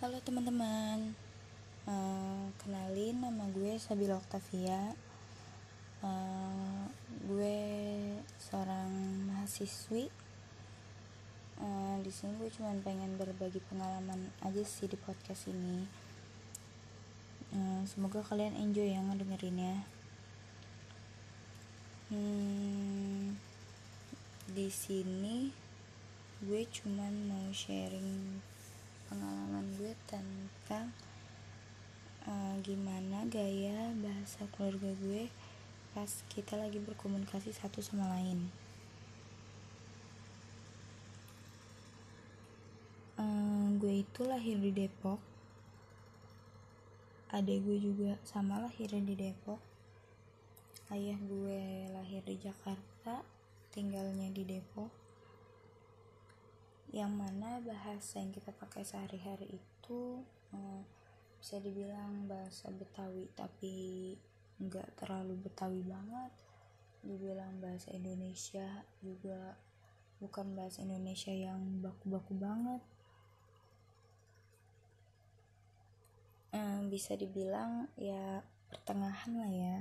Halo teman-teman, uh, kenalin nama gue Sabila Octavia. Uh, gue seorang mahasiswi. Uh, di sini gue cuma pengen berbagi pengalaman aja sih di podcast ini. Uh, semoga kalian enjoy yang ngedengerinnya. Hmm, di sini gue cuman mau sharing pengalaman gue tentang uh, gimana gaya bahasa keluarga gue pas kita lagi berkomunikasi satu sama lain. Uh, gue itu lahir di Depok. Adek gue juga sama lahir di Depok. Ayah gue lahir di Jakarta, tinggalnya di Depok yang mana bahasa yang kita pakai sehari-hari itu uh, bisa dibilang bahasa Betawi tapi nggak terlalu Betawi banget. Dibilang bahasa Indonesia juga bukan bahasa Indonesia yang baku-baku banget. Uh, bisa dibilang ya pertengahan lah ya.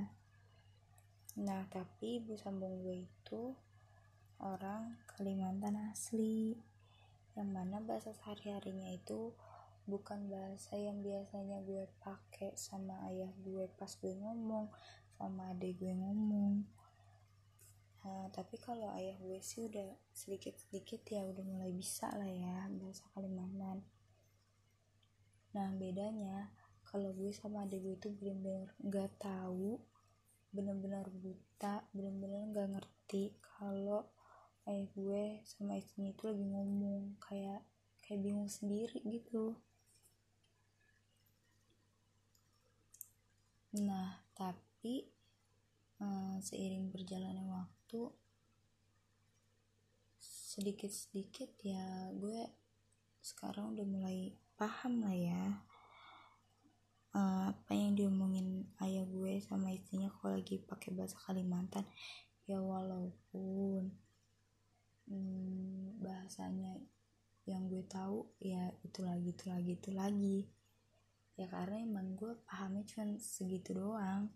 Nah tapi ibu sambung gue itu orang Kalimantan asli yang mana bahasa sehari-harinya itu bukan bahasa yang biasanya gue pakai sama ayah gue pas gue ngomong sama adik gue ngomong. Nah, tapi kalau ayah gue sih udah sedikit-sedikit ya udah mulai bisa lah ya bahasa Kalimantan. Nah bedanya kalau gue sama adik gue itu bener-bener nggak tahu bener-bener buta bener-bener nggak ngerti kalau ayah gue sama istrinya itu lagi ngomong kayak kayak bingung sendiri gitu. Nah tapi uh, seiring berjalannya waktu sedikit-sedikit ya gue sekarang udah mulai paham lah ya uh, apa yang diomongin ayah gue sama istrinya kalau lagi pakai bahasa Kalimantan. Ya walaupun bahasanya yang gue tahu ya itu lagi itu lagi itu lagi. Ya karena emang gue pahamnya cuma segitu doang.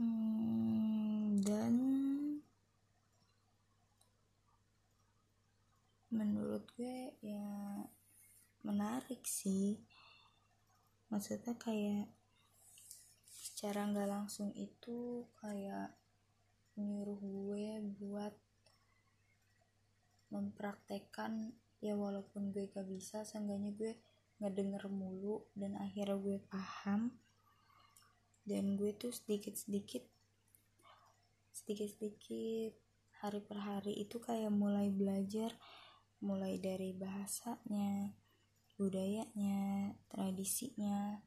Hmm, dan menurut gue ya menarik sih. Maksudnya kayak secara nggak langsung itu kayak nyuruh gue buat mempraktekkan ya walaupun gue gak bisa seenggaknya gue ngedenger mulu dan akhirnya gue paham. Dan gue tuh sedikit-sedikit sedikit-sedikit hari per hari itu kayak mulai belajar mulai dari bahasanya budayanya tradisinya.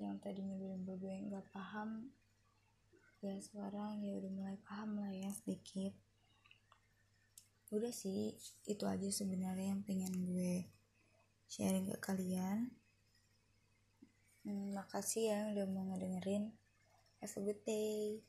Yang tadinya bener-bener gue nggak paham ya sekarang ya udah mulai paham lah ya sedikit. Udah sih itu aja sebenarnya yang pengen gue sharing ke kalian. Hmm, makasih ya udah mau ngedengerin. Have a good day